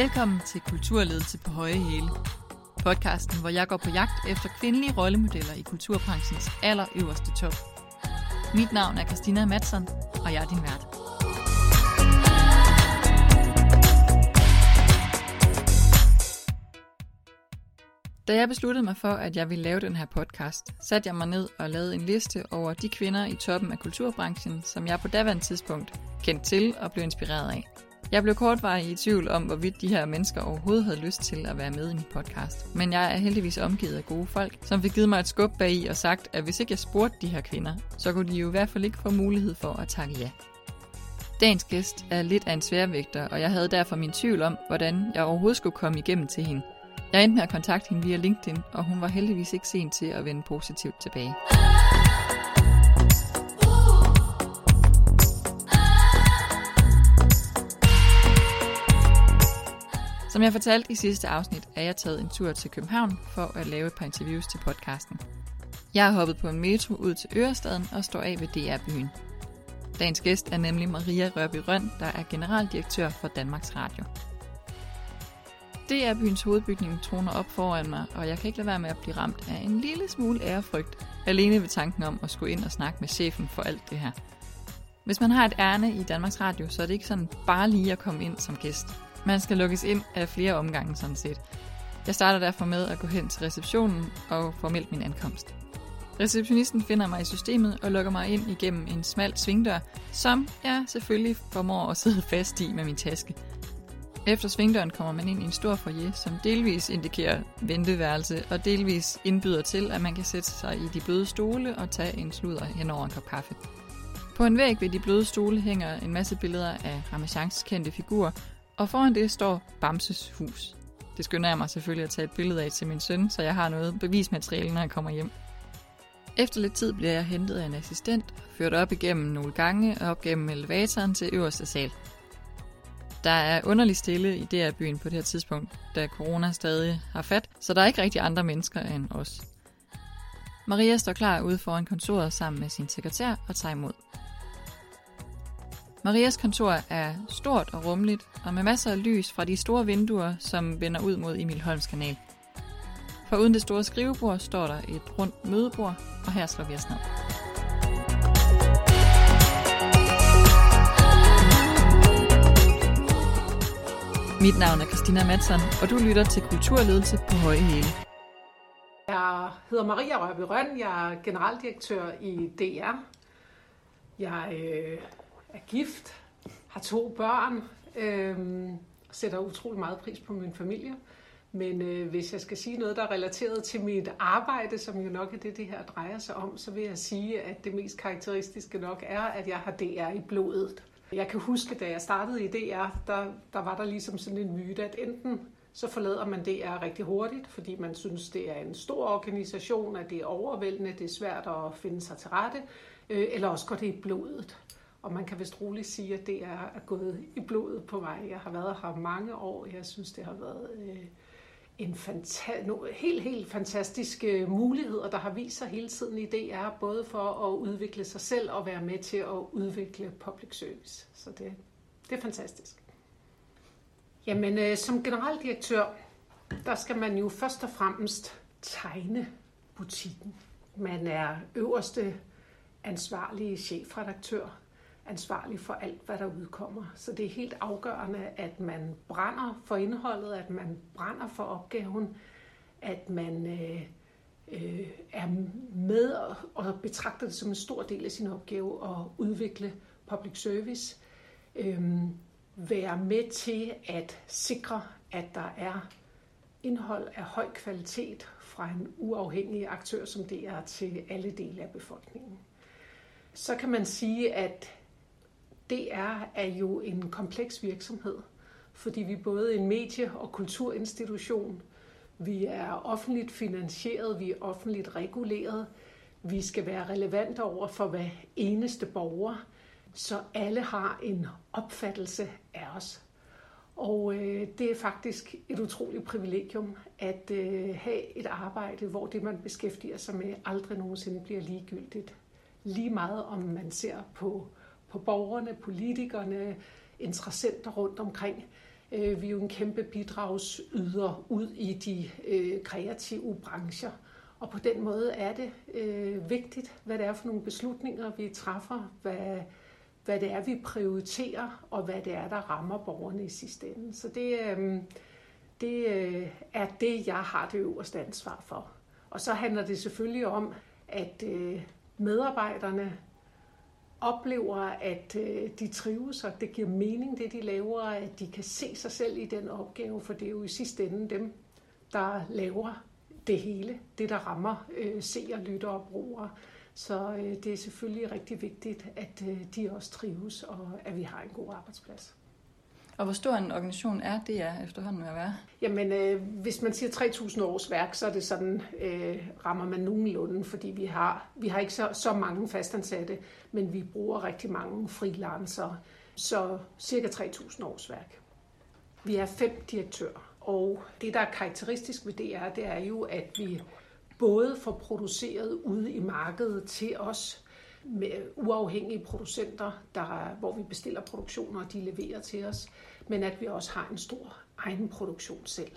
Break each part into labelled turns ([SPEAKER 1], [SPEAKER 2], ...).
[SPEAKER 1] Velkommen til Kulturledelse på Høje Hæle. Podcasten, hvor jeg går på jagt efter kvindelige rollemodeller i kulturbranchens allerøverste top. Mit navn er Christina Madsen, og jeg er din vært. Da jeg besluttede mig for, at jeg ville lave den her podcast, satte jeg mig ned og lavede en liste over de kvinder i toppen af kulturbranchen, som jeg på daværende tidspunkt kendte til og blev inspireret af. Jeg blev kortvarigt i tvivl om, hvorvidt de her mennesker overhovedet havde lyst til at være med i min podcast. Men jeg er heldigvis omgivet af gode folk, som fik givet mig et skub bag i og sagt, at hvis ikke jeg spurgte de her kvinder, så kunne de jo i hvert fald ikke få mulighed for at takke ja. Dagens gæst er lidt af en sværvægter, og jeg havde derfor min tvivl om, hvordan jeg overhovedet skulle komme igennem til hende. Jeg endte med at kontakte hende via LinkedIn, og hun var heldigvis ikke sent til at vende positivt tilbage. Som jeg fortalte i sidste afsnit, er jeg taget en tur til København for at lave et par interviews til podcasten. Jeg har hoppet på en metro ud til Ørestaden og står af ved DR-byen. Dagens gæst er nemlig Maria Rørby Røn, der er generaldirektør for Danmarks Radio. DR-byens hovedbygning troner op foran mig, og jeg kan ikke lade være med at blive ramt af en lille smule ærefrygt, alene ved tanken om at skulle ind og snakke med chefen for alt det her. Hvis man har et ærne i Danmarks Radio, så er det ikke sådan bare lige at komme ind som gæst. Man skal lukkes ind af flere omgange sådan set. Jeg starter derfor med at gå hen til receptionen og formelt min ankomst. Receptionisten finder mig i systemet og lukker mig ind igennem en smal svingdør, som jeg selvfølgelig formår at sidde fast i med min taske. Efter svingdøren kommer man ind i en stor foyer, som delvis indikerer venteværelse og delvis indbyder til, at man kan sætte sig i de bløde stole og tage en sludder hen over en kop kaffe. På en væg ved de bløde stole hænger en masse billeder af Ramachans kendte figurer, og foran det står Bamses hus. Det skynder jeg mig selvfølgelig at tage et billede af til min søn, så jeg har noget bevismateriale, når jeg kommer hjem. Efter lidt tid bliver jeg hentet af en assistent, ført op igennem nogle gange og op gennem elevatoren til øverste sal. Der er underligt stille i DR-byen på det her tidspunkt, da corona stadig har fat, så der er ikke rigtig andre mennesker end os. Maria står klar ude foran kontoret sammen med sin sekretær og tager imod. Marias kontor er stort og rummeligt, og med masser af lys fra de store vinduer, som vender ud mod Emil Holms kanal. For uden det store skrivebord står der et rundt mødebord, og her slår vi os ned. Mit navn er Christina Madsen, og du lytter til Kulturledelse på Høje Hele.
[SPEAKER 2] Jeg hedder Maria Rørby Røn, jeg er generaldirektør i DR. Jeg øh, er gift, har to børn, øh, sætter utrolig meget pris på min familie. Men øh, hvis jeg skal sige noget, der er relateret til mit arbejde, som jo nok er det, det her drejer sig om, så vil jeg sige, at det mest karakteristiske nok er, at jeg har DR i blodet. Jeg kan huske, da jeg startede i DR, der, der var der ligesom sådan en myte, at enten så forlader man DR rigtig hurtigt, fordi man synes, det er en stor organisation, at det er overvældende, det er svært at finde sig til rette, øh, eller også går det i blodet. Og man kan vist roligt sige, at det er gået i blodet på mig. Jeg har været her mange år. Jeg synes, det har været øh, en fanta- no, helt, helt fantastiske muligheder, der har vist sig hele tiden i DR, både for at udvikle sig selv og være med til at udvikle public service. Så det, det er fantastisk. Jamen, øh, som generaldirektør, der skal man jo først og fremmest tegne butikken. Man er øverste ansvarlige chefredaktør ansvarlig for alt, hvad der udkommer. Så det er helt afgørende, at man brænder for indholdet, at man brænder for opgaven, at man øh, øh, er med og, og betragter det som en stor del af sin opgave at udvikle public service. Øh, være med til at sikre, at der er indhold af høj kvalitet fra en uafhængig aktør, som det er til alle dele af befolkningen. Så kan man sige, at DR er jo en kompleks virksomhed, fordi vi er både en medie- og kulturinstitution. Vi er offentligt finansieret, vi er offentligt reguleret. Vi skal være relevante over for hver eneste borger, så alle har en opfattelse af os. Og øh, det er faktisk et utroligt privilegium at øh, have et arbejde, hvor det, man beskæftiger sig med, aldrig nogensinde bliver ligegyldigt. Lige meget om man ser på på borgerne, politikerne, interessenter rundt omkring, øh, vi er jo en kæmpe bidragsyder ud i de øh, kreative brancher. Og på den måde er det øh, vigtigt, hvad det er for nogle beslutninger, vi træffer, hvad, hvad det er, vi prioriterer, og hvad det er, der rammer borgerne i sidste ende. Så det, det er det, jeg har det øverste ansvar for. Og så handler det selvfølgelig om, at medarbejderne oplever, at øh, de trives, og det giver mening, det de laver, at de kan se sig selv i den opgave, for det er jo i sidste ende dem, der laver det hele, det der rammer øh, seere, lytter og brugere. Så øh, det er selvfølgelig rigtig vigtigt, at øh, de også trives, og at vi har en god arbejdsplads.
[SPEAKER 1] Og hvor stor en organisation er det er efterhånden at være?
[SPEAKER 2] Jamen, øh, hvis man siger 3.000 års værk, så er det sådan, øh, rammer man nogenlunde, fordi vi har, vi har ikke så, så mange fastansatte, men vi bruger rigtig mange freelancere, så cirka 3.000 års værk. Vi er fem direktører, og det, der er karakteristisk ved det er, det er jo, at vi både får produceret ude i markedet til os, med uafhængige producenter, der, hvor vi bestiller produktioner, og de leverer til os, men at vi også har en stor egen produktion selv.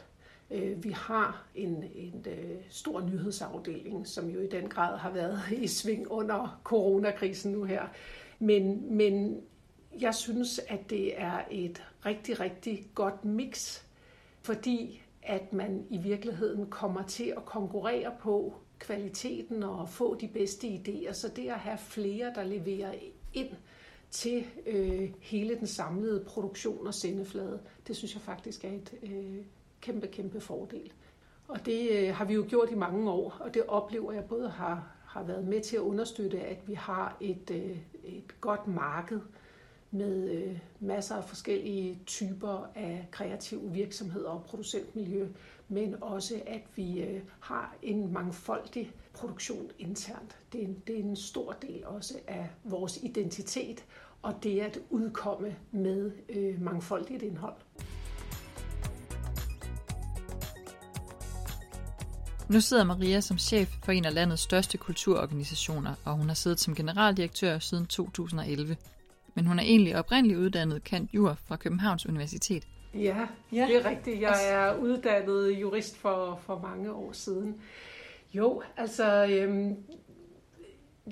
[SPEAKER 2] Øh, vi har en, en øh, stor nyhedsafdeling, som jo i den grad har været i sving under coronakrisen nu her. Men, men jeg synes, at det er et rigtig, rigtig godt mix, fordi at man i virkeligheden kommer til at konkurrere på kvaliteten og få de bedste idéer. Så det at have flere, der leverer ind til øh, hele den samlede produktion og sendeflade, det synes jeg faktisk er et øh, kæmpe, kæmpe fordel. Og det øh, har vi jo gjort i mange år, og det oplever jeg både har, har været med til at understøtte, at vi har et, øh, et godt marked med øh, masser af forskellige typer af kreative virksomheder og producentmiljø, men også at vi øh, har en mangfoldig produktion internt. Det er, en, det er en stor del også af vores identitet, og det at udkomme med øh, mangfoldigt indhold.
[SPEAKER 1] Nu sidder Maria som chef for en af landets største kulturorganisationer, og hun har siddet som generaldirektør siden 2011. Men hun er egentlig oprindeligt uddannet kant jur fra Københavns Universitet.
[SPEAKER 2] Ja, ja, det er rigtigt. Jeg altså- er uddannet jurist for, for mange år siden. Jo, altså, øhm,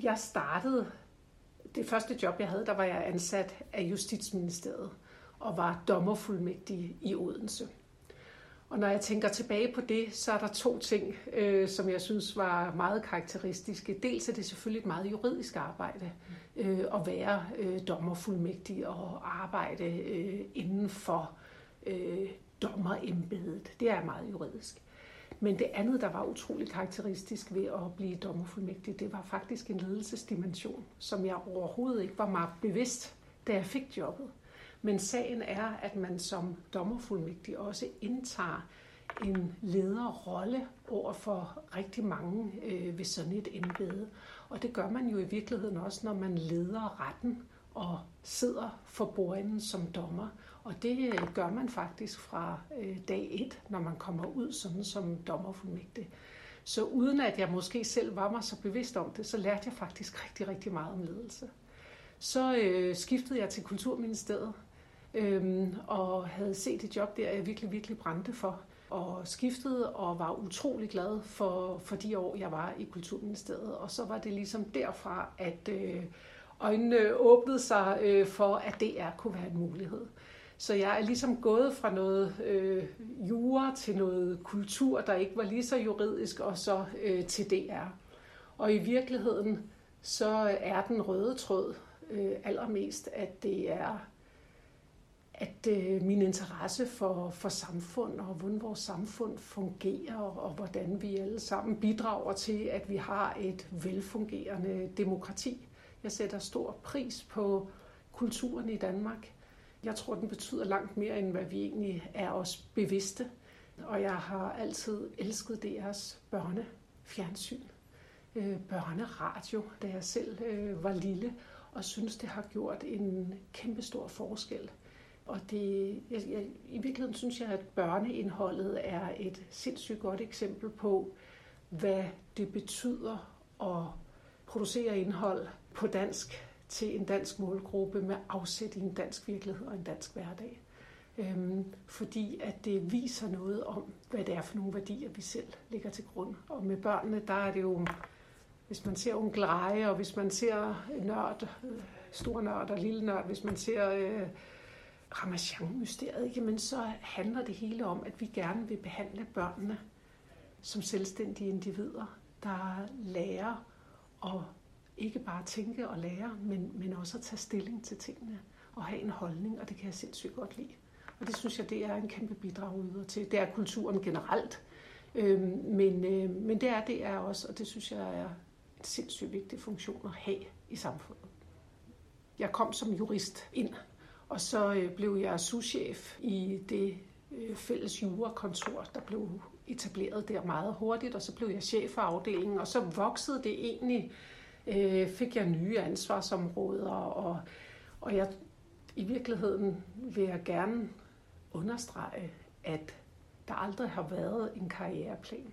[SPEAKER 2] jeg startede, det første job, jeg havde, der var jeg ansat af Justitsministeriet og var dommerfuldmægtig i Odense. Og når jeg tænker tilbage på det, så er der to ting, øh, som jeg synes var meget karakteristiske. Dels er det selvfølgelig et meget juridisk arbejde øh, at være øh, dommerfuldmægtig og arbejde øh, inden for øh, dommerembedet. Det er meget juridisk. Men det andet, der var utrolig karakteristisk ved at blive dommerfuldmægtig, det var faktisk en ledelsesdimension, som jeg overhovedet ikke var meget bevidst, da jeg fik jobbet. Men sagen er, at man som dommerfuldmægtig også indtager en lederrolle over for rigtig mange øh, ved sådan et embede. Og det gør man jo i virkeligheden også, når man leder retten og sidder for bordenden som dommer. Og det øh, gør man faktisk fra øh, dag et, når man kommer ud sådan som dommerfuldmægtig. Øh. Så uden at jeg måske selv var mig så bevidst om det, så lærte jeg faktisk rigtig, rigtig meget om ledelse. Så øh, skiftede jeg til Kulturministeriet, øh, og havde set et job der, jeg virkelig, virkelig brændte for. Og skiftede og var utrolig glad for, for de år, jeg var i Kulturministeriet. Og så var det ligesom derfra, at øh, øjnene åbnede sig øh, for, at DR kunne være en mulighed. Så jeg er ligesom gået fra noget øh, jura til noget kultur, der ikke var lige så juridisk, og så øh, til DR. Og i virkeligheden, så er den røde tråd øh, allermest, at det er at øh, min interesse for, for samfund og hvordan vores samfund fungerer og hvordan vi alle sammen bidrager til, at vi har et velfungerende demokrati. Jeg sætter stor pris på kulturen i Danmark. Jeg tror, den betyder langt mere, end hvad vi egentlig er os bevidste. Og jeg har altid elsket deres børnefjernsyn, øh, børneradio, da jeg selv øh, var lille, og synes, det har gjort en kæmpe stor forskel. Og det, jeg, jeg, i virkeligheden synes jeg, at børneindholdet er et sindssygt godt eksempel på, hvad det betyder at producere indhold på dansk til en dansk målgruppe med afsæt i en dansk virkelighed og en dansk hverdag. Øhm, fordi at det viser noget om, hvad det er for nogle værdier, vi selv ligger til grund. Og med børnene, der er det jo, hvis man ser onkel Reje, og hvis man ser nørd, øh, stor nørd og lille nørd, hvis man ser øh, Ramachan-mysteriet, jamen men så handler det hele om, at vi gerne vil behandle børnene som selvstændige individer, der lærer at ikke bare tænke og lære, men, men også at tage stilling til tingene og have en holdning, og det kan jeg sindssygt godt lide. Og det synes jeg, det er en kæmpe bidrag yder til. Det er kulturen generelt, øhm, men, øh, men det er det er også, og det synes jeg er en sindssygt vigtig funktion at have i samfundet. Jeg kom som jurist ind, og så øh, blev jeg souschef i det øh, fælles jurakontor, der blev etableret der meget hurtigt, og så blev jeg chef for afdelingen, og så voksede det egentlig, øh, fik jeg nye ansvarsområder, og, og jeg, i virkeligheden vil jeg gerne understrege, at der aldrig har været en karriereplan.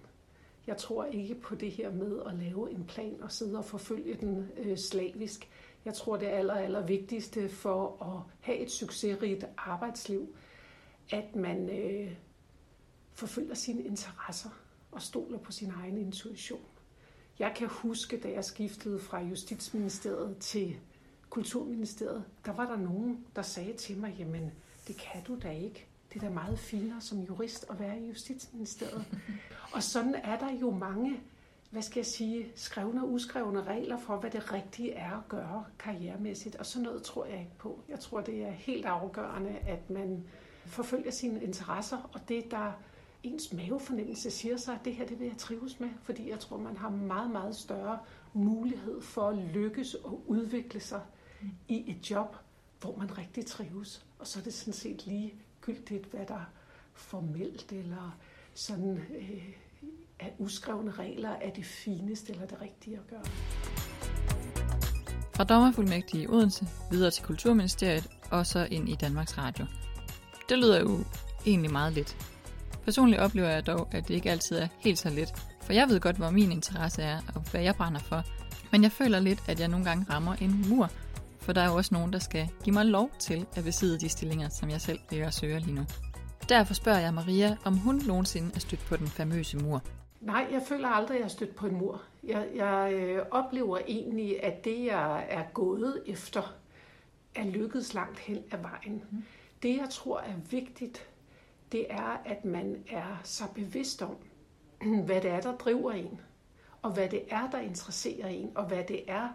[SPEAKER 2] Jeg tror ikke på det her med at lave en plan og sidde og forfølge den øh, slavisk. Jeg tror, det aller, aller vigtigste for at have et succesrigt arbejdsliv, at man øh, forfølger sine interesser og stoler på sin egen intuition. Jeg kan huske, da jeg skiftede fra Justitsministeriet til Kulturministeriet, der var der nogen, der sagde til mig, jamen det kan du da ikke. Det er da meget finere som jurist at være i Justitsministeriet. og sådan er der jo mange, hvad skal jeg sige, skrevne og uskrevne regler for, hvad det rigtige er at gøre karrieremæssigt. Og sådan noget tror jeg ikke på. Jeg tror, det er helt afgørende, at man forfølger sine interesser, og det, der ens mavefornemmelse siger sig, at det her det vil jeg trives med, fordi jeg tror, man har meget, meget større mulighed for at lykkes og udvikle sig i et job, hvor man rigtig trives. Og så er det sådan set lige gyldigt, hvad der formelt eller sådan øh, er uskrevne regler er det fineste eller det rigtige at gøre.
[SPEAKER 1] Fra dommerfuldmægtige i Odense, videre til Kulturministeriet og så ind i Danmarks Radio. Det lyder jo egentlig meget lidt. Personligt oplever jeg dog, at det ikke altid er helt så let, for jeg ved godt, hvor min interesse er og hvad jeg brænder for. Men jeg føler lidt, at jeg nogle gange rammer en mur, for der er jo også nogen, der skal give mig lov til at besidde de stillinger, som jeg selv og søger lige nu. Derfor spørger jeg Maria, om hun nogensinde er stødt på den famøse mur.
[SPEAKER 2] Nej, jeg føler aldrig, at jeg er stødt på en mur. Jeg, jeg øh, oplever egentlig, at det, jeg er gået efter, er lykkedes langt hen ad vejen. Mm. Det, jeg tror er vigtigt, det er, at man er så bevidst om, hvad det er, der driver en, og hvad det er, der interesserer en, og hvad det er,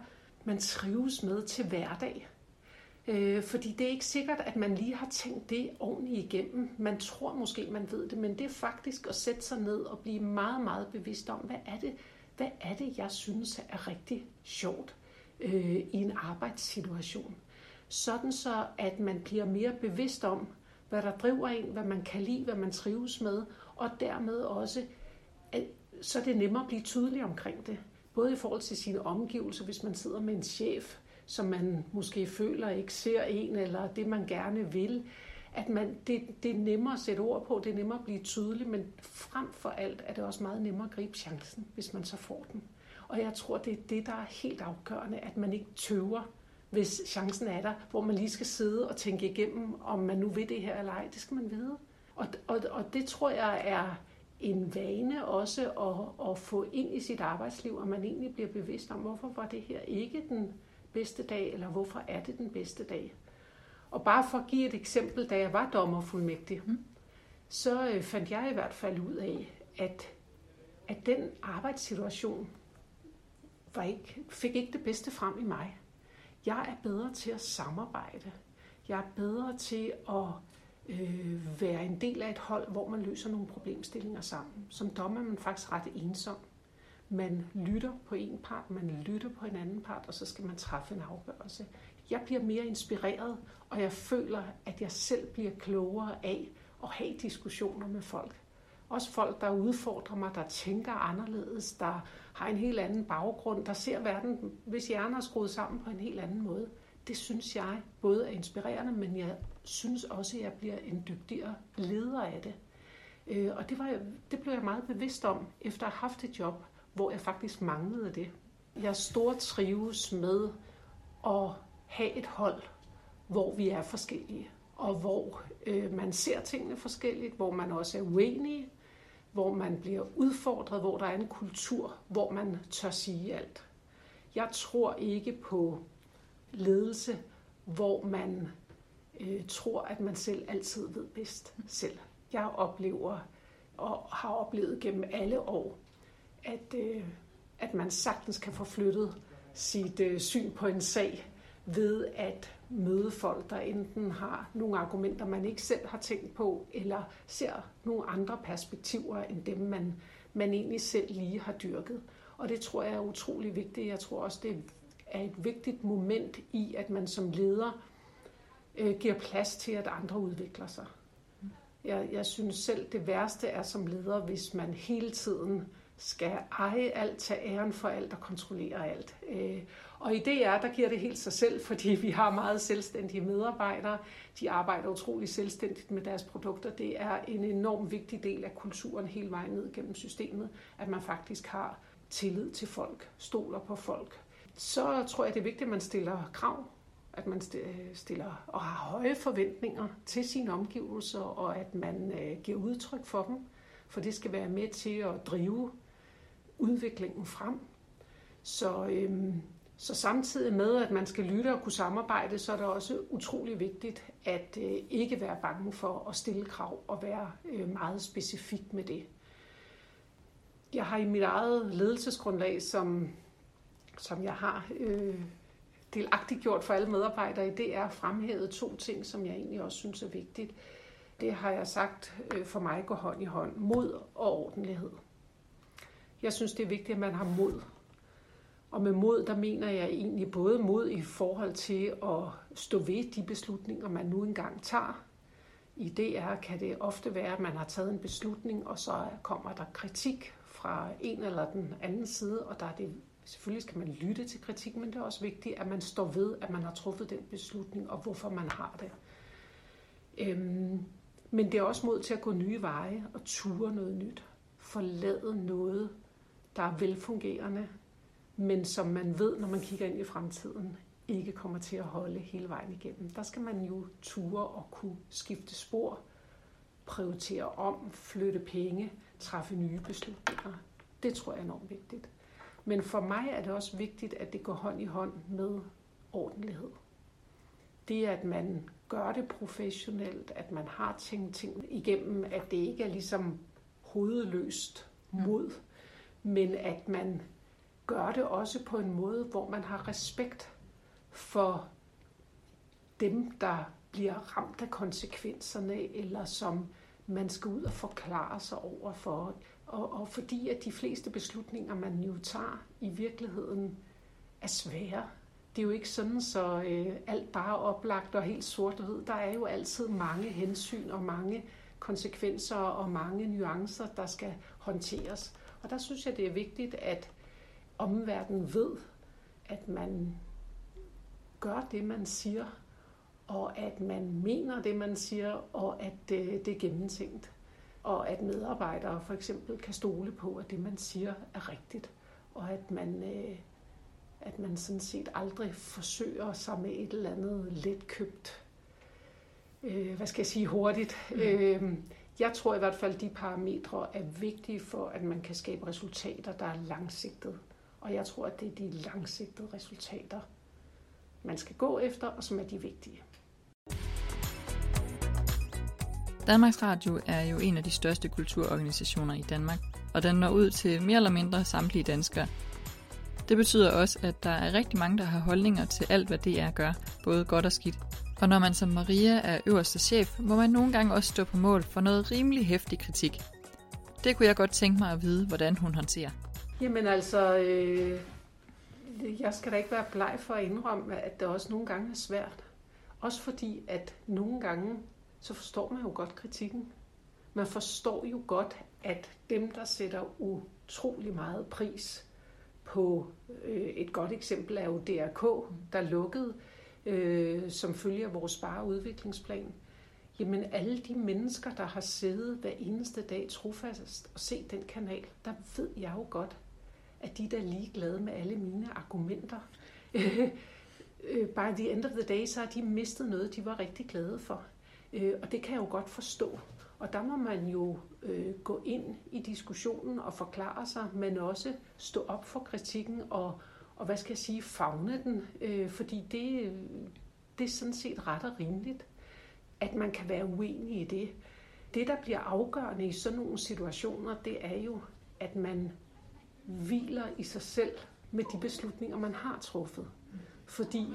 [SPEAKER 2] man trives med til hverdag. Øh, fordi det er ikke sikkert, at man lige har tænkt det ordentligt igennem. Man tror måske, man ved det, men det er faktisk at sætte sig ned og blive meget, meget bevidst om, hvad er det, hvad er det jeg synes er rigtig sjovt øh, i en arbejdssituation. Sådan så, at man bliver mere bevidst om, hvad der driver en, hvad man kan lide, hvad man trives med, og dermed også, at, så er det nemmere at blive tydelig omkring det. Både i forhold til sine omgivelser, hvis man sidder med en chef, som man måske føler ikke ser en, eller det man gerne vil, at man, det, det er nemmere at sætte ord på, det er nemmere at blive tydelig, men frem for alt er det også meget nemmere at gribe chancen, hvis man så får den. Og jeg tror, det er det, der er helt afgørende, at man ikke tøver, hvis chancen er der, hvor man lige skal sidde og tænke igennem, om man nu vil det her eller ej. Det skal man vide. Og, og, og det tror jeg er en vane også at, at få ind i sit arbejdsliv, og man egentlig bliver bevidst om, hvorfor var det her ikke den bedste dag, eller hvorfor er det den bedste dag. Og bare for at give et eksempel, da jeg var dommerfuldmægtig, mm. så øh, fandt jeg i hvert fald ud af, at, at den arbejdssituation var ikke, fik ikke det bedste frem i mig. Jeg er bedre til at samarbejde. Jeg er bedre til at øh, være en del af et hold, hvor man løser nogle problemstillinger sammen. Som dommer er man faktisk ret ensom. Man lytter på en part, man lytter på en anden part, og så skal man træffe en afgørelse. Jeg bliver mere inspireret, og jeg føler, at jeg selv bliver klogere af at have diskussioner med folk. Også folk, der udfordrer mig, der tænker anderledes, der har en helt anden baggrund, der ser verden, hvis hjerner er skruet sammen på en helt anden måde. Det synes jeg både er inspirerende, men jeg synes også, at jeg bliver en dygtigere leder af det. Øh, og det, var, det blev jeg meget bevidst om, efter at have haft et job, hvor jeg faktisk manglede det. Jeg stort trives med at have et hold, hvor vi er forskellige. og hvor øh, man ser tingene forskelligt, hvor man også er uenige, hvor man bliver udfordret, hvor der er en kultur, hvor man tør sige alt. Jeg tror ikke på ledelse, hvor man øh, tror, at man selv altid ved bedst selv. Jeg oplever og har oplevet gennem alle år, at, øh, at man sagtens kan få flyttet sit øh, syn på en sag ved at møde folk, der enten har nogle argumenter, man ikke selv har tænkt på, eller ser nogle andre perspektiver end dem, man, man egentlig selv lige har dyrket. Og det tror jeg er utrolig vigtigt. Jeg tror også, det er et vigtigt moment i, at man som leder øh, giver plads til, at andre udvikler sig. Jeg, jeg synes selv, det værste er som leder, hvis man hele tiden skal eje alt, tage æren for alt og kontrollere alt. Øh, og i DR, der giver det helt sig selv, fordi vi har meget selvstændige medarbejdere. De arbejder utrolig selvstændigt med deres produkter. Det er en enorm vigtig del af kulturen hele vejen ned gennem systemet, at man faktisk har tillid til folk, stoler på folk. Så tror jeg, det er vigtigt, at man stiller krav, at man stiller og har høje forventninger til sine omgivelser, og at man øh, giver udtryk for dem, for det skal være med til at drive udviklingen frem. Så, øhm, så samtidig med, at man skal lytte og kunne samarbejde, så er det også utrolig vigtigt at øh, ikke være bange for at stille krav og være øh, meget specifik med det. Jeg har i mit eget ledelsesgrundlag, som, som jeg har øh, delagtigt gjort for alle medarbejdere i DR, fremhævet to ting, som jeg egentlig også synes er vigtigt. Det har jeg sagt øh, for mig går hånd i hånd. Mod og ordentlighed. Jeg synes, det er vigtigt, at man har mod. Og med mod, der mener jeg egentlig både mod i forhold til at stå ved de beslutninger, man nu engang tager. I DR kan det ofte være, at man har taget en beslutning, og så kommer der kritik fra en eller den anden side, og der er det Selvfølgelig skal man lytte til kritik, men det er også vigtigt, at man står ved, at man har truffet den beslutning, og hvorfor man har det. Øhm, men det er også mod til at gå nye veje og ture noget nyt. Forlade noget, der er velfungerende, men som man ved, når man kigger ind i fremtiden, ikke kommer til at holde hele vejen igennem. Der skal man jo ture og kunne skifte spor, prioritere om, flytte penge, træffe nye beslutninger. Det tror jeg er enormt vigtigt. Men for mig er det også vigtigt, at det går hånd i hånd med ordentlighed. Det, at man gør det professionelt, at man har tænkt ting igennem, at det ikke er ligesom hovedløst mod, men at man gør det også på en måde, hvor man har respekt for dem, der bliver ramt af konsekvenserne, eller som man skal ud og forklare sig over for. Og, og fordi at de fleste beslutninger, man jo tager i virkeligheden, er svære. Det er jo ikke sådan, så øh, alt bare er oplagt og helt sort og hvid. Der er jo altid mange hensyn og mange konsekvenser og mange nuancer, der skal håndteres. Og der synes jeg, det er vigtigt, at omverdenen ved, at man gør det, man siger, og at man mener det, man siger, og at det, det er gennemtænkt og at medarbejdere for eksempel kan stole på, at det, man siger, er rigtigt, og at man, øh, at man sådan set aldrig forsøger sig med et eller andet letkøbt, øh, hvad skal jeg sige, hurtigt. Mm. Øh, jeg tror i hvert fald, at de parametre er vigtige for, at man kan skabe resultater, der er langsigtede. Og jeg tror, at det er de langsigtede resultater, man skal gå efter, og som er de vigtige.
[SPEAKER 1] Danmarks Radio er jo en af de største kulturorganisationer i Danmark, og den når ud til mere eller mindre samtlige danskere. Det betyder også, at der er rigtig mange, der har holdninger til alt, hvad DR gør, både godt og skidt. Og når man som Maria er øverste chef, må man nogle gange også stå på mål for noget rimelig hæftig kritik. Det kunne jeg godt tænke mig at vide, hvordan hun håndterer.
[SPEAKER 2] Jamen altså, øh, jeg skal da ikke være bleg for at indrømme, at det også nogle gange er svært. Også fordi, at nogle gange så forstår man jo godt kritikken. Man forstår jo godt, at dem, der sætter utrolig meget pris på øh, et godt eksempel er jo DRK, der lukkede øh, som følger vores spareudviklingsplan. Jamen alle de mennesker, der har siddet hver eneste dag trofast og set den kanal, der ved jeg jo godt, at de der er ligeglade med alle mine argumenter. øh, by the end of the day, så har de mistet noget, de var rigtig glade for. Øh, og det kan jeg jo godt forstå. Og der må man jo øh, gå ind i diskussionen og forklare sig, men også stå op for kritikken og, og hvad skal jeg sige, fagne den, øh, fordi det, det er sådan set ret og rimeligt, at man kan være uenig i det. Det, der bliver afgørende i sådan nogle situationer, det er jo, at man hviler i sig selv med de beslutninger, man har truffet. Fordi,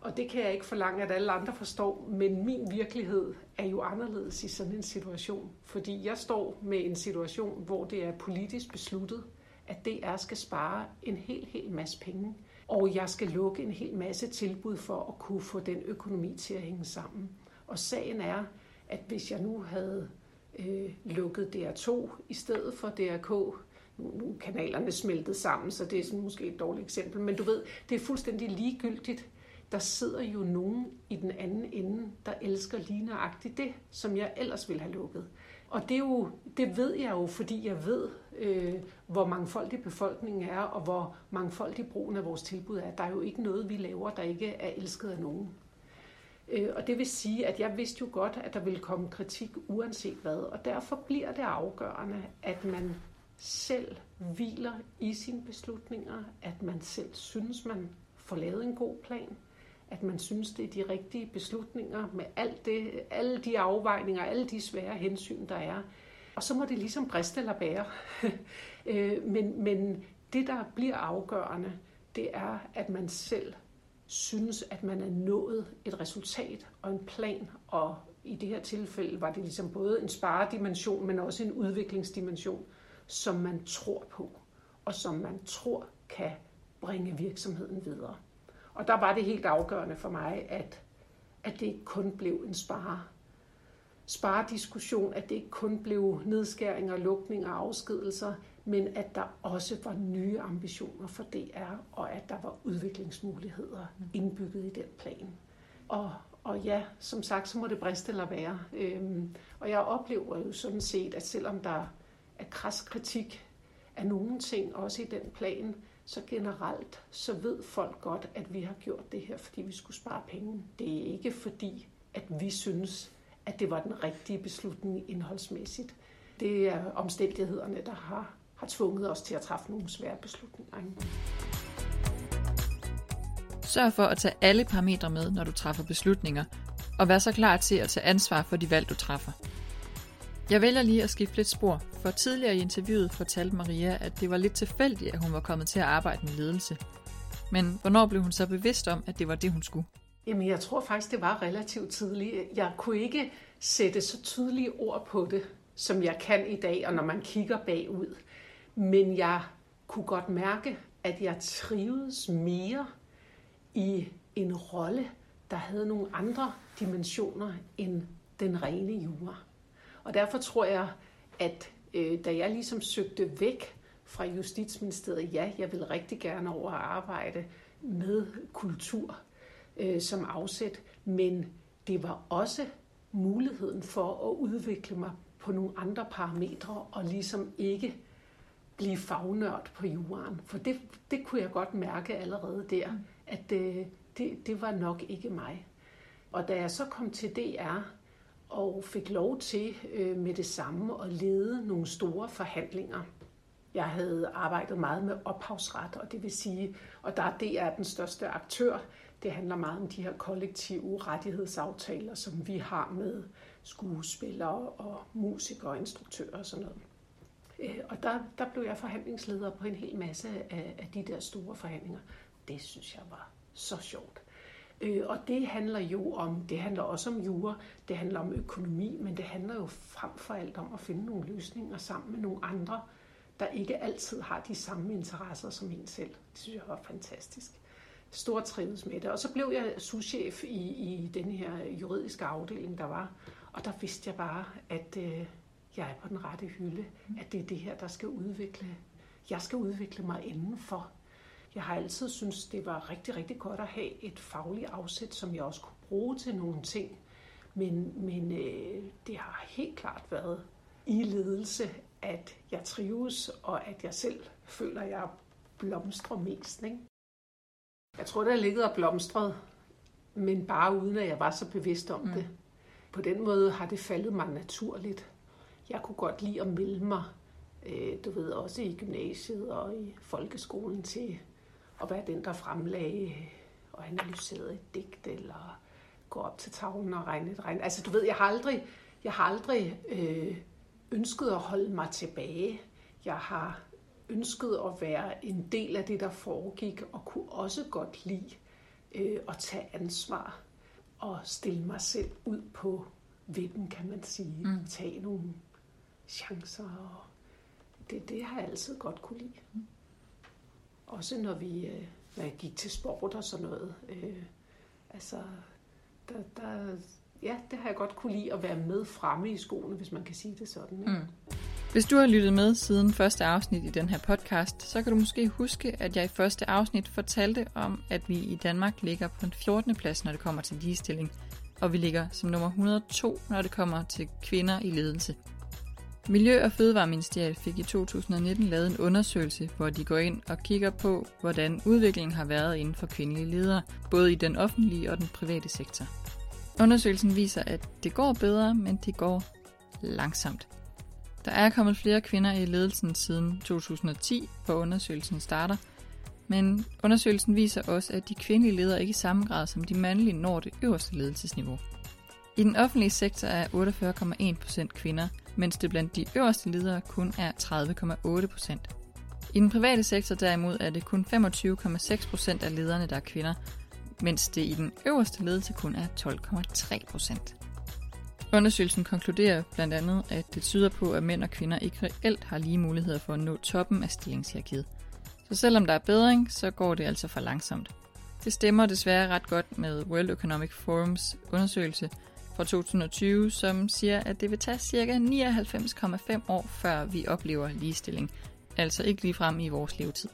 [SPEAKER 2] og det kan jeg ikke forlange, at alle andre forstår, men min virkelighed er jo anderledes i sådan en situation. Fordi jeg står med en situation, hvor det er politisk besluttet, at DR skal spare en hel, hel masse penge. Og jeg skal lukke en hel masse tilbud for at kunne få den økonomi til at hænge sammen. Og sagen er, at hvis jeg nu havde øh, lukket DR2 i stedet for DRK, kanalerne smeltet sammen, så det er sådan måske et dårligt eksempel, men du ved, det er fuldstændig ligegyldigt. Der sidder jo nogen i den anden ende, der elsker lige nøjagtigt det, som jeg ellers ville have lukket. Og det, er jo, det ved jeg jo, fordi jeg ved, øh, hvor mangfoldig befolkningen er, og hvor mangfoldig brugen af vores tilbud er. Der er jo ikke noget, vi laver, der ikke er elsket af nogen. Øh, og det vil sige, at jeg vidste jo godt, at der ville komme kritik uanset hvad. Og derfor bliver det afgørende, at man selv hviler i sine beslutninger, at man selv synes, man får lavet en god plan, at man synes, det er de rigtige beslutninger med alt det, alle de afvejninger, alle de svære hensyn, der er. Og så må det ligesom briste eller bære. Øh, men, men det, der bliver afgørende, det er, at man selv synes, at man er nået et resultat og en plan, og i det her tilfælde var det ligesom både en sparedimension, men også en udviklingsdimension, som man tror på, og som man tror kan bringe virksomheden videre. Og der var det helt afgørende for mig, at, at det ikke kun blev en spare, sparediskussion, at det ikke kun blev nedskæringer, lukninger og afskedelser, men at der også var nye ambitioner for DR, og at der var udviklingsmuligheder indbygget i den plan. Og, og ja, som sagt, så må det briste eller være. Øhm, og jeg oplever jo sådan set, at selvom der af kras kritik af nogle ting, også i den plan, så generelt, så ved folk godt, at vi har gjort det her, fordi vi skulle spare penge. Det er ikke fordi, at vi synes, at det var den rigtige beslutning indholdsmæssigt. Det er omstændighederne, der har, har tvunget os til at træffe nogle svære beslutninger.
[SPEAKER 1] Sørg for at tage alle parametre med, når du træffer beslutninger, og vær så klar til at tage ansvar for de valg, du træffer. Jeg vælger lige at skifte lidt spor, for tidligere i interviewet fortalte Maria, at det var lidt tilfældigt, at hun var kommet til at arbejde med ledelse. Men hvornår blev hun så bevidst om, at det var det, hun skulle?
[SPEAKER 2] Jamen, jeg tror faktisk, det var relativt tidligt. Jeg kunne ikke sætte så tydelige ord på det, som jeg kan i dag, og når man kigger bagud. Men jeg kunne godt mærke, at jeg trivedes mere i en rolle, der havde nogle andre dimensioner end den rene jura. Og derfor tror jeg, at øh, da jeg ligesom søgte væk fra Justitsministeriet, ja, jeg vil rigtig gerne over at arbejde med kultur øh, som afsæt, men det var også muligheden for at udvikle mig på nogle andre parametre og ligesom ikke blive fagnørd på jorden. For det, det kunne jeg godt mærke allerede der, at øh, det, det var nok ikke mig. Og da jeg så kom til DR, og fik lov til øh, med det samme at lede nogle store forhandlinger. Jeg havde arbejdet meget med ophavsret, og det vil sige, og der det er den største aktør. Det handler meget om de her kollektive rettighedsaftaler, som vi har med skuespillere og musikere og instruktører og sådan noget. Øh, og der, der blev jeg forhandlingsleder på en hel masse af, af de der store forhandlinger. Det synes jeg var så sjovt. Øh, og det handler jo om, det handler også om jura, det handler om økonomi, men det handler jo frem for alt om at finde nogle løsninger sammen med nogle andre, der ikke altid har de samme interesser som en selv. Det synes jeg var fantastisk. Stor trives med det. Og så blev jeg souschef i, i den her juridiske afdeling, der var. Og der vidste jeg bare, at øh, jeg er på den rette hylde. At det er det her, der skal udvikle. Jeg skal udvikle mig indenfor jeg har altid synes det var rigtig, rigtig godt at have et fagligt afsæt, som jeg også kunne bruge til nogle ting. Men, men øh, det har helt klart været i ledelse, at jeg trives, og at jeg selv føler, at jeg blomstrer mest. Ikke? Jeg tror, der er ligget og blomstret, men bare uden at jeg var så bevidst om mm. det. på den måde har det faldet mig naturligt. Jeg kunne godt lide at melde mig, øh, du ved, også i gymnasiet og i folkeskolen til at være den, der fremlagde og analyserede et digt, eller gå op til tavlen og regne et regn. Altså du ved, jeg har aldrig, jeg har aldrig øh, ønsket at holde mig tilbage. Jeg har ønsket at være en del af det, der foregik, og kunne også godt lide øh, at tage ansvar og stille mig selv ud på vippen, kan man sige. Mm. Tage nogle chancer. Og det, det har jeg altid godt kunne lide. Mm. Også når vi øh, når jeg gik til sport og sådan noget. Øh, altså, der, der, ja, det har jeg godt kunne lide at være med fremme i skoene, hvis man kan sige det sådan. Ikke? Mm.
[SPEAKER 1] Hvis du har lyttet med siden første afsnit i den her podcast, så kan du måske huske, at jeg i første afsnit fortalte om, at vi i Danmark ligger på en 14. plads, når det kommer til ligestilling, og vi ligger som nummer 102, når det kommer til kvinder i ledelse. Miljø- og Fødevareministeriet fik i 2019 lavet en undersøgelse, hvor de går ind og kigger på, hvordan udviklingen har været inden for kvindelige ledere, både i den offentlige og den private sektor. Undersøgelsen viser, at det går bedre, men det går langsomt. Der er kommet flere kvinder i ledelsen siden 2010, hvor undersøgelsen starter, men undersøgelsen viser også, at de kvindelige ledere ikke i samme grad som de mandlige når det øverste ledelsesniveau. I den offentlige sektor er 48,1% kvinder, mens det blandt de øverste ledere kun er 30,8%. I den private sektor derimod er det kun 25,6% af lederne, der er kvinder, mens det i den øverste ledelse kun er 12,3%. Undersøgelsen konkluderer blandt andet, at det tyder på, at mænd og kvinder ikke reelt har lige muligheder for at nå toppen af stillingshierarkiet. Så selvom der er bedring, så går det altså for langsomt. Det stemmer desværre ret godt med World Economic Forums undersøgelse fra 2020, som siger, at det vil tage ca. 99,5 år, før vi oplever ligestilling. Altså ikke lige frem i vores levetid.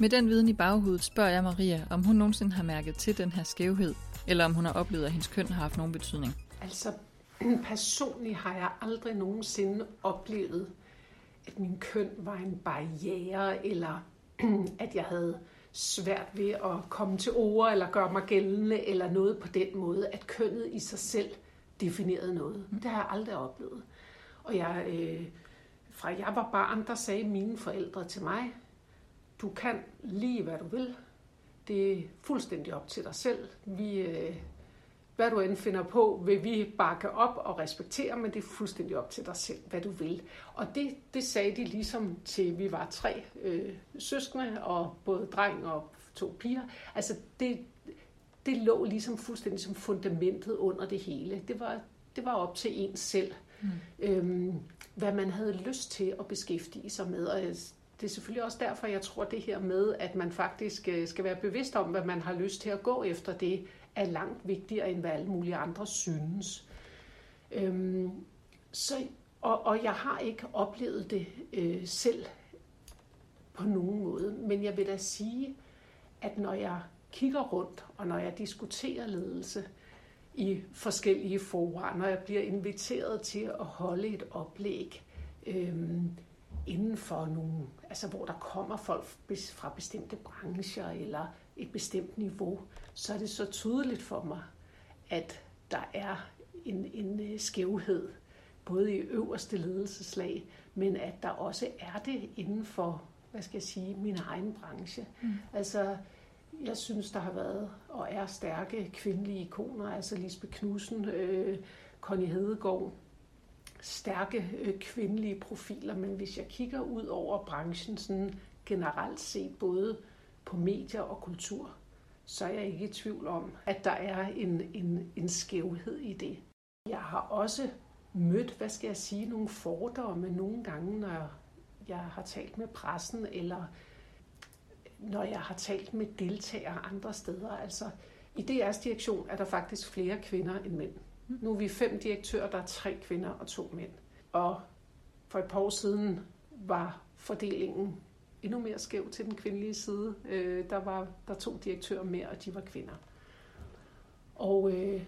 [SPEAKER 1] Med den viden i baghovedet spørger jeg Maria, om hun nogensinde har mærket til den her skævhed, eller om hun har oplevet, at hendes køn har haft nogen betydning.
[SPEAKER 2] Altså personligt har jeg aldrig nogensinde oplevet, at min køn var en barriere, eller at jeg havde svært ved at komme til ord, eller gøre mig gældende, eller noget på den måde, at kønnet i sig selv definerede noget. Mm. Det har jeg aldrig oplevet. Og jeg, øh, fra jeg var barn, der sagde mine forældre til mig, du kan lige hvad du vil. Det er fuldstændig op til dig selv. Vi, øh, hvad du end finder på, vil vi bakke op og respektere, men det er fuldstændig op til dig selv, hvad du vil. Og det, det sagde de ligesom til, vi var tre øh, søskende, og både dreng og to piger. Altså det, det lå ligesom fuldstændig som fundamentet under det hele. Det var, det var op til en selv, mm. øhm, hvad man havde lyst til at beskæftige sig med. Og det er selvfølgelig også derfor, jeg tror det her med, at man faktisk øh, skal være bevidst om, hvad man har lyst til at gå efter det, er langt vigtigere, end hvad alle mulige andre synes. Øhm, så, og, og jeg har ikke oplevet det øh, selv på nogen måde, men jeg vil da sige, at når jeg kigger rundt, og når jeg diskuterer ledelse i forskellige fora, når jeg bliver inviteret til at holde et oplæg øh, inden for nogle, altså hvor der kommer folk fra bestemte brancher eller et bestemt niveau, så er det så tydeligt for mig, at der er en, en øh, skævhed, både i øverste ledelseslag, men at der også er det inden for, hvad skal jeg sige, min egen branche. Mm. Altså, jeg synes, der har været og er stærke kvindelige ikoner, altså Lisbeth Knudsen, øh, Connie Hedegaard, stærke øh, kvindelige profiler, men hvis jeg kigger ud over branchen sådan generelt set, både på medier og kultur, så er jeg ikke i tvivl om, at der er en, en, en skævhed i det. Jeg har også mødt, hvad skal jeg sige, nogle fordomme nogle gange, når jeg har talt med pressen, eller når jeg har talt med deltagere andre steder. Altså, i DR's direktion er der faktisk flere kvinder end mænd. Nu er vi fem direktører, der er tre kvinder og to mænd. Og for et par år siden var fordelingen endnu mere skæv til den kvindelige side. Øh, der var der to direktører mere, og de var kvinder. Og, øh,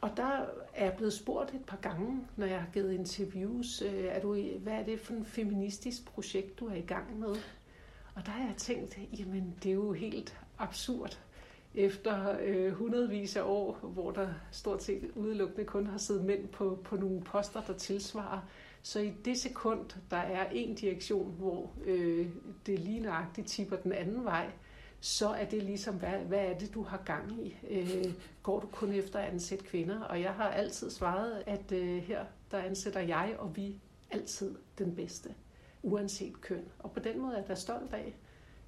[SPEAKER 2] og der er jeg blevet spurgt et par gange, når jeg har givet interviews, øh, er du, hvad er det for en feministisk projekt, du er i gang med? Og der har jeg tænkt, jamen det er jo helt absurd. efter øh, hundredvis af år, hvor der stort set udelukkende kun har siddet mænd på, på nogle poster, der tilsvarer. Så i det sekund, der er en direktion, hvor øh, det lige nøjagtigt tipper den anden vej, så er det ligesom, hvad, hvad er det, du har gang i? Øh, går du kun efter at ansætte kvinder? Og jeg har altid svaret, at øh, her der ansætter jeg og vi altid den bedste, uanset køn. Og på den måde er jeg stolt af,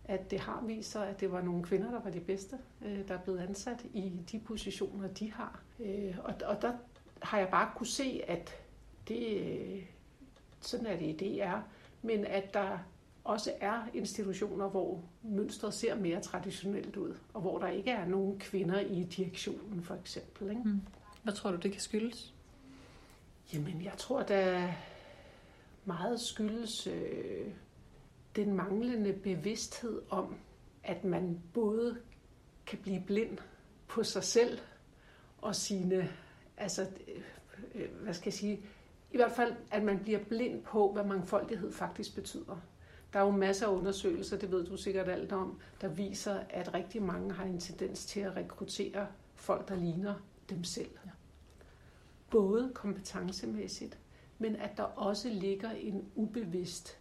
[SPEAKER 2] at det har vist sig, at det var nogle kvinder, der var de bedste, øh, der er blevet ansat i de positioner, de har. Øh, og, og der har jeg bare kunne se, at det, øh, sådan er det i DR, men at der også er institutioner, hvor mønstret ser mere traditionelt ud, og hvor der ikke er nogen kvinder i direktionen, for eksempel. Ikke? Mm.
[SPEAKER 1] Hvad tror du, det kan skyldes?
[SPEAKER 2] Jamen, jeg tror, der meget skyldes øh, den manglende bevidsthed om, at man både kan blive blind på sig selv og sine, altså, øh, hvad skal jeg sige, i hvert fald, at man bliver blind på, hvad mangfoldighed faktisk betyder. Der er jo masser af undersøgelser, det ved du sikkert alt om, der viser, at rigtig mange har en tendens til at rekruttere folk, der ligner dem selv. Både kompetencemæssigt, men at der også ligger en ubevidst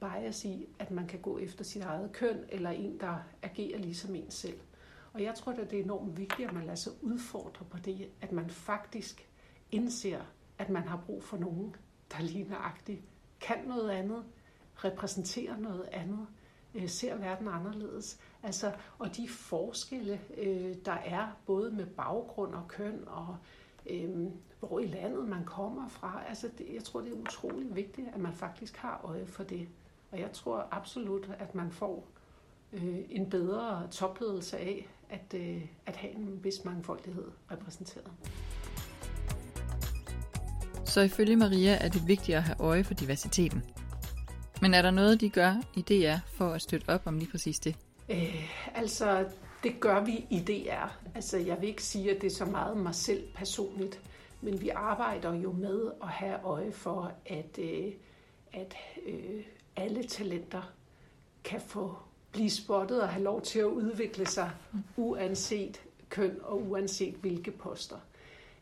[SPEAKER 2] bias i, at man kan gå efter sit eget køn, eller en, der agerer ligesom en selv. Og jeg tror, at det er enormt vigtigt, at man lader sig udfordre på det, at man faktisk indser, at man har brug for nogen, der lige nøjagtigt kan noget andet, repræsenterer noget andet, øh, ser verden anderledes. Altså, og de forskelle, øh, der er både med baggrund og køn og øh, hvor i landet man kommer fra. Altså, det, jeg tror, det er utrolig vigtigt, at man faktisk har øje for det. Og jeg tror absolut, at man får øh, en bedre topledelse af at, øh, at have en vis mangfoldighed repræsenteret.
[SPEAKER 1] Så ifølge Maria er det vigtigt at have øje for diversiteten. Men er der noget, de gør i DR for at støtte op om lige præcis det?
[SPEAKER 2] Øh, altså, det gør vi i DR. Altså, jeg vil ikke sige, at det er så meget mig selv personligt, men vi arbejder jo med at have øje for, at, øh, at øh, alle talenter kan få blive spottet og have lov til at udvikle sig, uanset køn og uanset hvilke poster.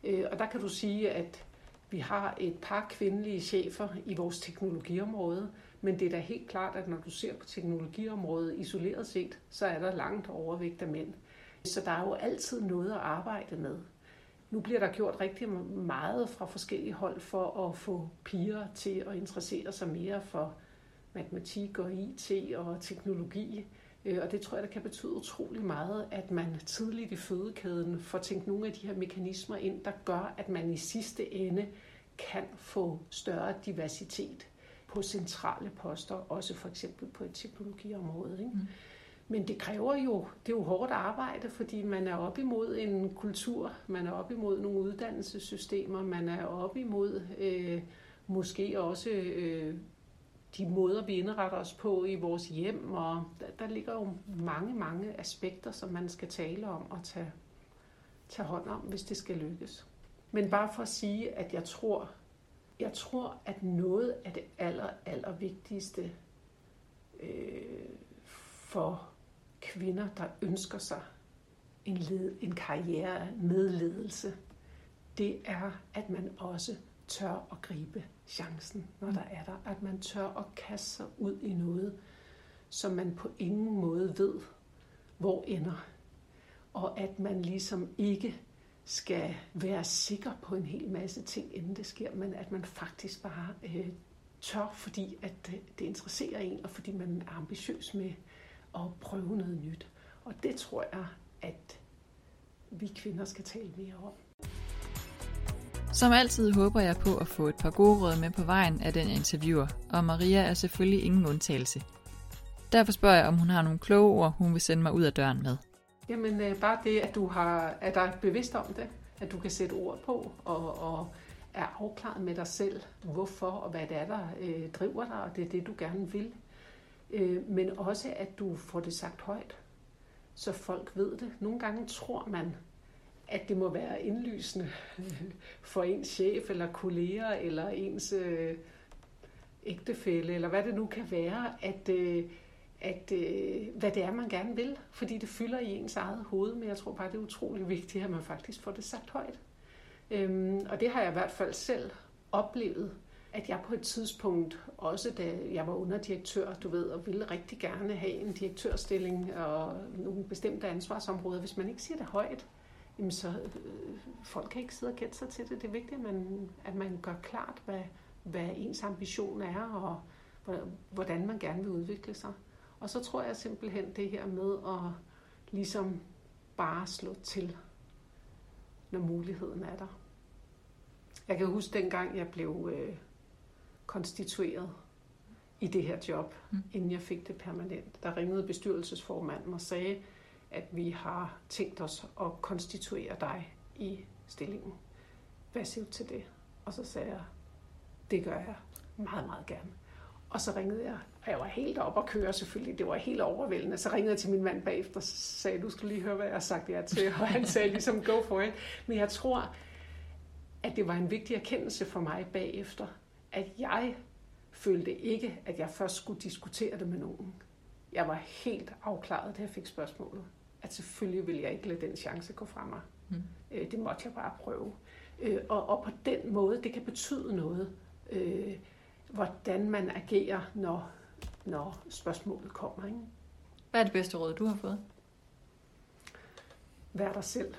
[SPEAKER 2] Øh, og der kan du sige, at vi har et par kvindelige chefer i vores teknologiområde, men det er da helt klart, at når du ser på teknologiområdet isoleret set, så er der langt overvægt af mænd. Så der er jo altid noget at arbejde med. Nu bliver der gjort rigtig meget fra forskellige hold for at få piger til at interessere sig mere for matematik og IT og teknologi. Øh, og det tror jeg, der kan betyde utrolig meget, at man tidligt i fødekæden får tænkt nogle af de her mekanismer ind, der gør, at man i sidste ende kan få større diversitet på centrale poster, også for eksempel på et teknologiområde. Ikke? Mm. Men det kræver jo, det er jo hårdt arbejde, fordi man er op imod en kultur, man er op imod nogle uddannelsessystemer, man er op imod øh, måske også øh, de måder, vi indretter os på i vores hjem, og der, der ligger jo mange, mange aspekter, som man skal tale om og tage, tage hånd om, hvis det skal lykkes. Men bare for at sige, at jeg tror, jeg tror, at noget af det aller, aller vigtigste øh, for kvinder, der ønsker sig en, led, en karriere med ledelse, det er, at man også tør at gribe chancen, når der er der. At man tør at kaste sig ud i noget, som man på ingen måde ved, hvor ender. Og at man ligesom ikke skal være sikker på en hel masse ting, inden det sker, men at man faktisk bare øh, tør, fordi at det, det interesserer en, og fordi man er ambitiøs med at prøve noget nyt. Og det tror jeg, at vi kvinder skal tale mere om.
[SPEAKER 1] Som altid håber jeg på at få et par gode råd med på vejen af den interviewer, og Maria er selvfølgelig ingen undtagelse. Derfor spørger jeg, om hun har nogle kloge ord, hun vil sende mig ud af døren med.
[SPEAKER 2] Jamen øh, bare det, at du har, er der bevidst om det, at du kan sætte ord på og, og er afklaret med dig selv, hvorfor og hvad det er, der øh, driver dig, og det er det, du gerne vil. Øh, men også, at du får det sagt højt, så folk ved det. Nogle gange tror man, at det må være indlysende for ens chef eller kolleger eller ens øh, ægtefælle, eller hvad det nu kan være, at, øh, at øh, hvad det er, man gerne vil, fordi det fylder i ens eget hoved, men jeg tror bare, det er utrolig vigtigt, at man faktisk får det sagt højt. Øhm, og det har jeg i hvert fald selv oplevet, at jeg på et tidspunkt, også da jeg var underdirektør, du ved, og ville rigtig gerne have en direktørstilling og nogle bestemte ansvarsområder, hvis man ikke siger det højt, jamen så øh, folk kan ikke sidde og gætte sig til det. Det er vigtigt, at man, at man gør klart, hvad, hvad ens ambition er, og hvordan man gerne vil udvikle sig. Og så tror jeg simpelthen det her med at ligesom bare slå til, når muligheden er der. Jeg kan huske dengang, jeg blev øh, konstitueret i det her job, mm. inden jeg fik det permanent. Der ringede bestyrelsesformanden og sagde, at vi har tænkt os at konstituere dig i stillingen. Hvad siger du til det? Og så sagde jeg, det gør jeg meget, meget gerne. Og så ringede jeg, og jeg var helt op at køre selvfølgelig, det var helt overvældende. Så ringede jeg til min mand bagefter og sagde, du skal lige høre, hvad jeg har sagt jer til. Og han sagde ligesom, go for it. Men jeg tror, at det var en vigtig erkendelse for mig bagefter, at jeg følte ikke, at jeg først skulle diskutere det med nogen. Jeg var helt afklaret, da jeg fik spørgsmålet. At selvfølgelig ville jeg ikke lade den chance gå fra mig. Mm. Øh, det måtte jeg bare prøve. Øh, og, og på den måde, det kan betyde noget, øh, hvordan man agerer, når, når spørgsmålet kommer. Ikke?
[SPEAKER 1] Hvad er det bedste råd, du har fået?
[SPEAKER 2] Vær dig selv.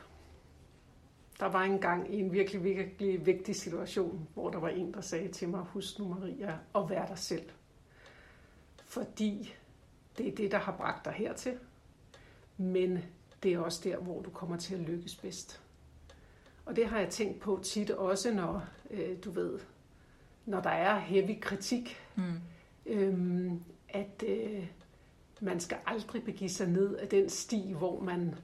[SPEAKER 2] Der var en gang i en virkelig, virkelig vigtig situation, hvor der var en, der sagde til mig, husk nu Maria, at være dig selv. Fordi det er det, der har bragt dig hertil. Men det er også der, hvor du kommer til at lykkes bedst. Og det har jeg tænkt på tit også, når øh, du ved, når der er heavy kritik, mm. øhm, at øh, man skal aldrig begive sig ned af den sti, hvor man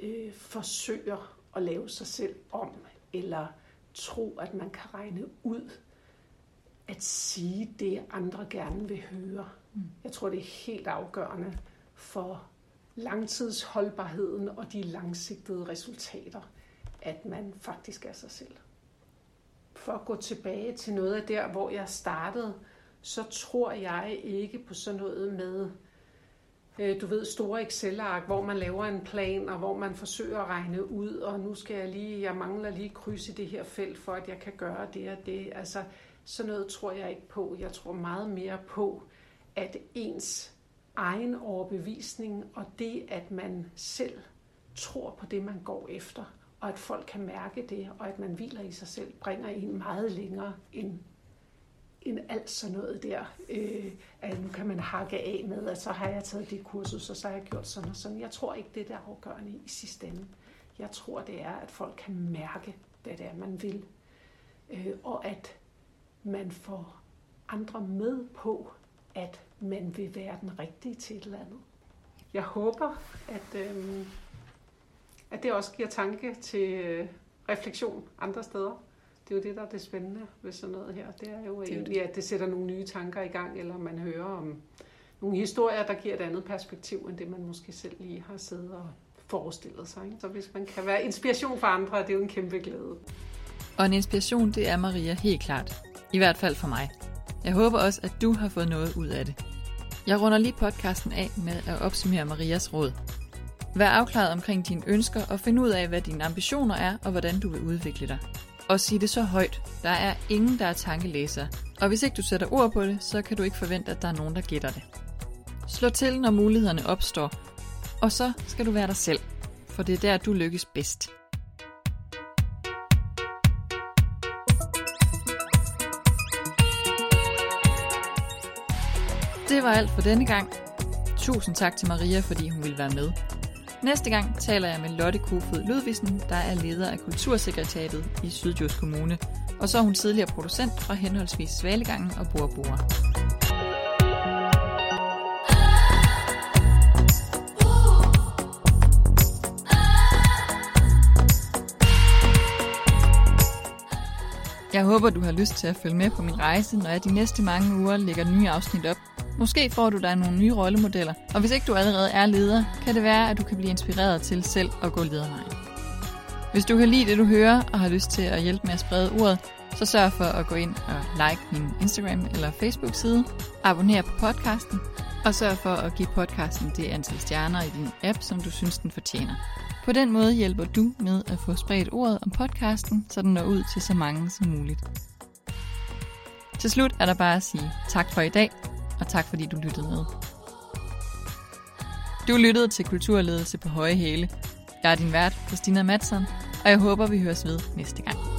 [SPEAKER 2] øh, forsøger at lave sig selv om, eller tro, at man kan regne ud, at sige det, andre gerne vil høre. Mm. Jeg tror, det er helt afgørende for langtidsholdbarheden og de langsigtede resultater, at man faktisk er sig selv. For at gå tilbage til noget af der, hvor jeg startede, så tror jeg ikke på sådan noget med, øh, du ved, store Excel-ark, hvor man laver en plan, og hvor man forsøger at regne ud, og nu skal jeg lige, jeg mangler lige kryds i det her felt, for at jeg kan gøre det og det. Altså, sådan noget tror jeg ikke på. Jeg tror meget mere på, at ens egen overbevisning, og det, at man selv tror på det, man går efter, og at folk kan mærke det, og at man hviler i sig selv, bringer en meget længere end end alt sådan noget der, øh, at nu kan man hakke af med, at så har jeg taget det kursus, og så har jeg gjort sådan og sådan. Jeg tror ikke, det er der afgørende i sidste ende. Jeg tror, det er, at folk kan mærke, hvad det er, man vil. Øh, og at man får andre med på, at man vil være den rigtige til et eller andet. Jeg håber, at, øh, at det også giver tanke til øh, refleksion andre steder det er jo det, der er det spændende ved sådan noget her. Det er jo det egentlig, at det sætter nogle nye tanker i gang, eller man hører om nogle historier, der giver et andet perspektiv, end det man måske selv lige har siddet og forestillet sig. Ikke? Så hvis man kan være inspiration for andre, det er jo en kæmpe glæde.
[SPEAKER 1] Og en inspiration, det er Maria helt klart. I hvert fald for mig. Jeg håber også, at du har fået noget ud af det. Jeg runder lige podcasten af med at opsummere Marias råd. Vær afklaret omkring dine ønsker og find ud af, hvad dine ambitioner er og hvordan du vil udvikle dig og sig det så højt. Der er ingen, der er tankelæser. Og hvis ikke du sætter ord på det, så kan du ikke forvente, at der er nogen, der gætter det. Slå til, når mulighederne opstår. Og så skal du være dig selv, for det er der, du lykkes bedst. Det var alt for denne gang. Tusind tak til Maria, fordi hun ville være med. Næste gang taler jeg med Lotte Kofod Ludvigsen, der er leder af Kultursekretariatet i Sydjurs Kommune, og så er hun tidligere producent fra henholdsvis Svalegangen og Borbora. Jeg håber, du har lyst til at følge med på min rejse, når jeg de næste mange uger lægger nye afsnit op Måske får du dig nogle nye rollemodeller, og hvis ikke du allerede er leder, kan det være, at du kan blive inspireret til selv at gå ledervejen. Hvis du kan lide det, du hører, og har lyst til at hjælpe med at sprede ordet, så sørg for at gå ind og like min Instagram eller Facebook-side, abonner på podcasten, Og sørg for at give podcasten det antal stjerner i din app, som du synes, den fortjener. På den måde hjælper du med at få spredt ordet om podcasten, så den når ud til så mange som muligt. Til slut er der bare at sige tak for i dag, og tak fordi du lyttede med. Du lyttede til Kulturledelse på Høje Hæle. Jeg er din vært, Christina Madsen, og jeg håber, vi høres ved næste gang.